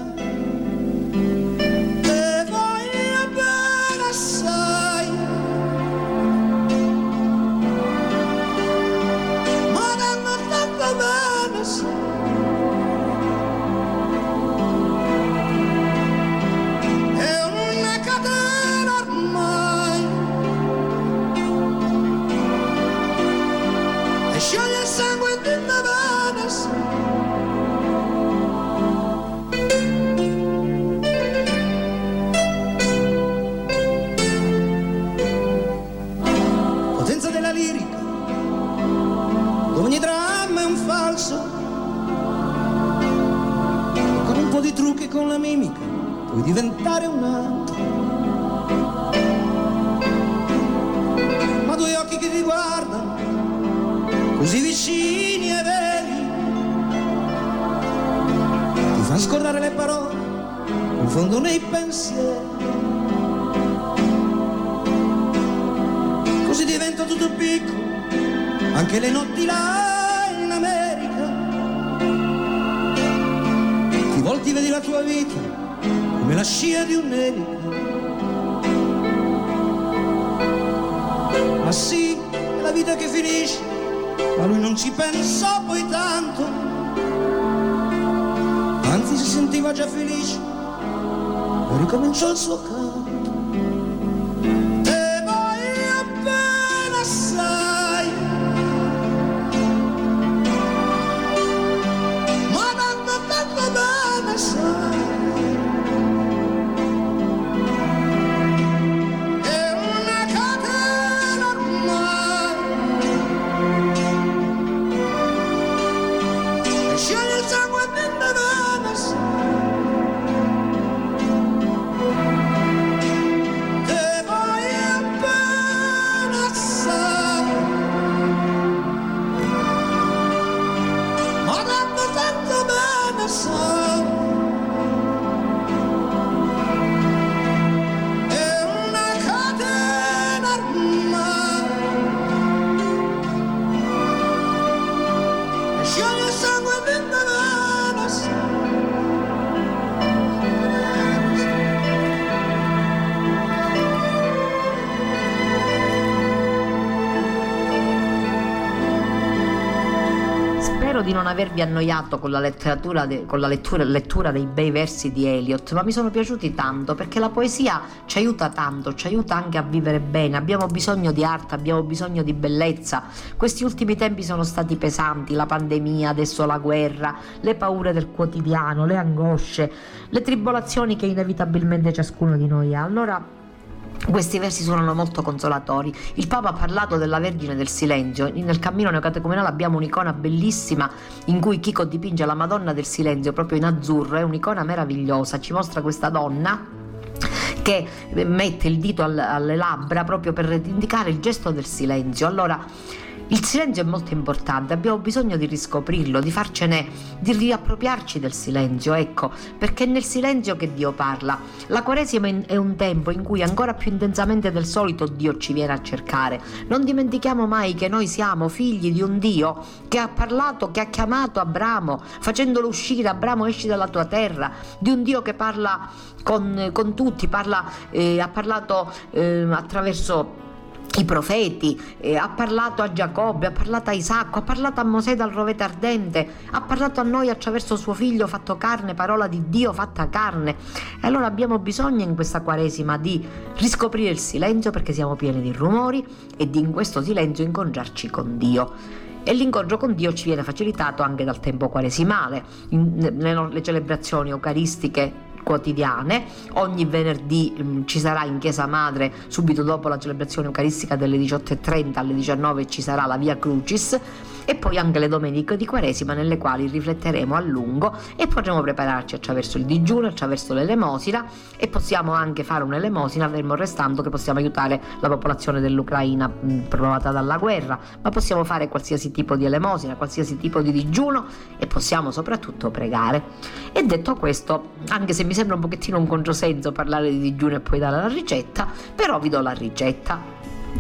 La mimica Puoi diventare un altro. Ma due occhi che ti guardano Così vicini e veri Ti fanno scordare le parole Confondono i pensieri. Così diventa tutto piccolo Anche le notti là Ti vedi la tua vita Come la scia di un'elica Ma sì, è la vita che finisce Ma lui non ci pensò poi tanto. Anzi si sentiva già felice E ricominciò il suo canto avervi annoiato con la, de- con la lettura, lettura dei bei versi di Eliot, ma mi sono piaciuti tanto perché la poesia ci aiuta tanto, ci aiuta anche a vivere bene. Abbiamo bisogno di arte, abbiamo bisogno di bellezza. Questi ultimi tempi sono stati pesanti, la pandemia, adesso la guerra, le paure del quotidiano, le angosce, le tribolazioni che inevitabilmente ciascuno di noi ha. Allora questi versi suonano molto consolatori. Il Papa ha parlato della Vergine del Silenzio. Nel cammino neocatecumenale abbiamo un'icona bellissima in cui Chico dipinge la Madonna del Silenzio proprio in azzurro. È un'icona meravigliosa. Ci mostra questa donna che mette il dito al- alle labbra proprio per indicare il gesto del silenzio. Allora, il silenzio è molto importante, abbiamo bisogno di riscoprirlo, di farcene, di riappropriarci del silenzio, ecco, perché è nel silenzio che Dio parla. La Quaresima è un tempo in cui ancora più intensamente del solito Dio ci viene a cercare. Non dimentichiamo mai che noi siamo figli di un Dio che ha parlato, che ha chiamato Abramo, facendolo uscire, Abramo esci dalla tua terra, di un Dio che parla con, con tutti, parla, eh, ha parlato eh, attraverso i profeti, eh, ha parlato a Giacobbe, ha parlato a Isacco, ha parlato a Mosè dal rovete ardente, ha parlato a noi attraverso suo figlio fatto carne, parola di Dio fatta carne. E allora abbiamo bisogno in questa Quaresima di riscoprire il silenzio perché siamo pieni di rumori e di in questo silenzio incontrarci con Dio. E l'incontro con Dio ci viene facilitato anche dal tempo quaresimale, le celebrazioni eucaristiche quotidiane. Ogni venerdì mh, ci sarà in Chiesa Madre, subito dopo la celebrazione eucaristica delle 18.30 alle 19 ci sarà la Via Crucis e poi anche le domeniche di Quaresima nelle quali rifletteremo a lungo e potremo prepararci attraverso il digiuno, attraverso l'elemosina e possiamo anche fare un'elemosina fermo restando che possiamo aiutare la popolazione dell'Ucraina provata dalla guerra, ma possiamo fare qualsiasi tipo di elemosina, qualsiasi tipo di digiuno e possiamo soprattutto pregare. E detto questo, anche se mi sembra un pochettino un controsenso parlare di digiuno e poi dare la ricetta, però vi do la ricetta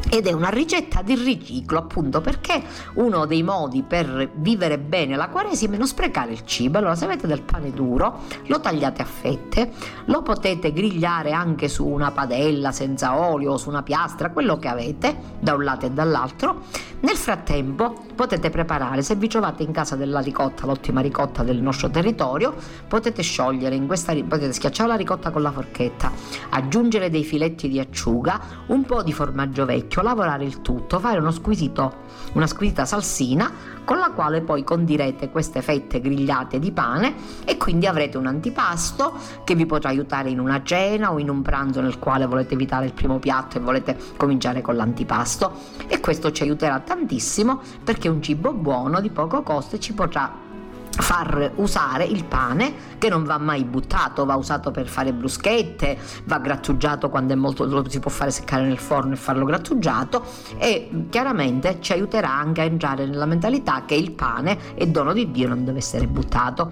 ed è una ricetta di riciclo appunto perché uno dei modi per vivere bene la quaresima è non sprecare il cibo. Allora se avete del pane duro lo tagliate a fette lo potete grigliare anche su una padella senza olio o su una piastra quello che avete da un lato e dall'altro. Nel frattempo potete preparare se vi trovate in casa della ricotta l'ottima ricotta del nostro territorio potete sciogliere in questa potete schiacciare la ricotta con la forchetta aggiungere dei filetti di acciuga un po' di formaggio vecchio parecchio, lavorare il tutto, fare una squisita salsina con la quale poi condirete queste fette grigliate di pane e quindi avrete un antipasto che vi potrà aiutare in una cena o in un pranzo nel quale volete evitare il primo piatto e volete cominciare con l'antipasto. E questo ci aiuterà tantissimo perché è un cibo buono di poco costo e ci potrà far usare il pane che non va mai buttato, va usato per fare bruschette, va grattugiato quando è molto lo si può fare seccare nel forno e farlo grattugiato e chiaramente ci aiuterà anche a entrare nella mentalità che il pane è dono di Dio non deve essere buttato.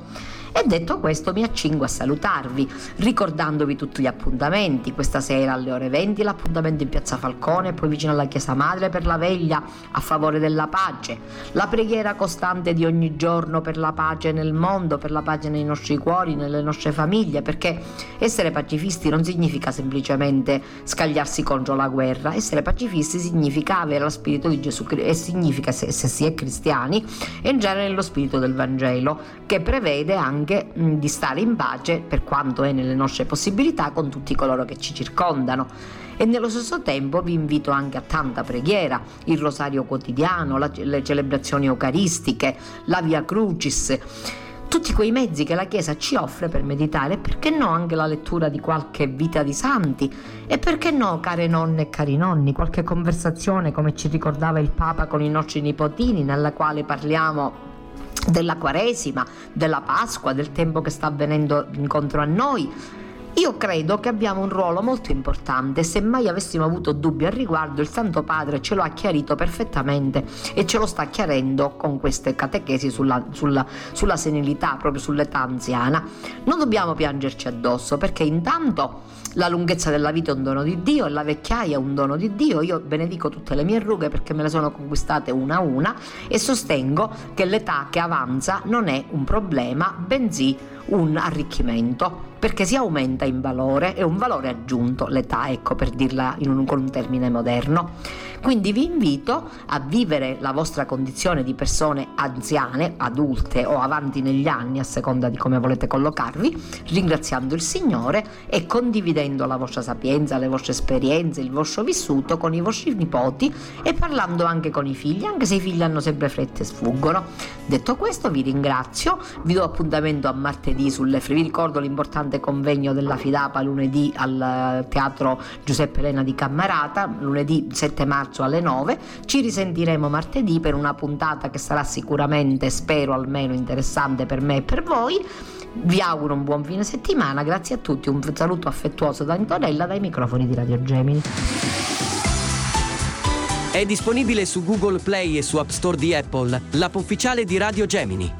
E detto questo mi accingo a salutarvi, ricordandovi tutti gli appuntamenti. Questa sera alle ore 20 l'appuntamento in Piazza Falcone, poi vicino alla Chiesa Madre per la veglia a favore della pace. La preghiera costante di ogni giorno per la pace nel mondo, per la pace nei nostri cuori, nelle nostre famiglie, perché essere pacifisti non significa semplicemente scagliarsi contro la guerra, essere pacifisti significa avere lo spirito di Gesù Cristo e significa, se, se si è cristiani, entrare nello spirito del Vangelo, che prevede anche anche mh, di stare in pace per quanto è nelle nostre possibilità con tutti coloro che ci circondano. E nello stesso tempo vi invito anche a tanta preghiera, il rosario quotidiano, la, le celebrazioni eucaristiche, la Via Crucis tutti quei mezzi che la Chiesa ci offre per meditare, perché no anche la lettura di qualche vita di santi e perché no, care nonne e cari nonni, qualche conversazione come ci ricordava il Papa con i nostri nipotini, nella quale parliamo della Quaresima, della Pasqua, del tempo che sta avvenendo incontro a noi. Io credo che abbiamo un ruolo molto importante, se mai avessimo avuto dubbi al riguardo il Santo Padre ce lo ha chiarito perfettamente e ce lo sta chiarendo con queste catechesi sulla, sulla, sulla senilità, proprio sull'età anziana. Non dobbiamo piangerci addosso perché intanto la lunghezza della vita è un dono di Dio la vecchiaia è un dono di Dio. Io benedico tutte le mie rughe perché me le sono conquistate una a una e sostengo che l'età che avanza non è un problema, bensì un arricchimento perché si aumenta in valore, è un valore aggiunto l'età, ecco per dirla un, con un termine moderno. Quindi vi invito a vivere la vostra condizione di persone anziane, adulte o avanti negli anni, a seconda di come volete collocarvi, ringraziando il Signore e condividendo la vostra sapienza, le vostre esperienze, il vostro vissuto con i vostri nipoti e parlando anche con i figli, anche se i figli hanno sempre fretta e sfuggono. Detto questo vi ringrazio, vi do appuntamento a martedì sulle vi ricordo l'importante convegno della Fidapa lunedì al Teatro Giuseppe Elena di Cammarata, lunedì 7 marzo marzo alle 9. Ci risentiremo martedì per una puntata che sarà sicuramente, spero almeno, interessante per me e per voi. Vi auguro un buon fine settimana, grazie a tutti, un saluto affettuoso da Antonella dai microfoni di Radio Gemini. È disponibile su Google Play e su App Store di Apple, l'app ufficiale di Radio Gemini.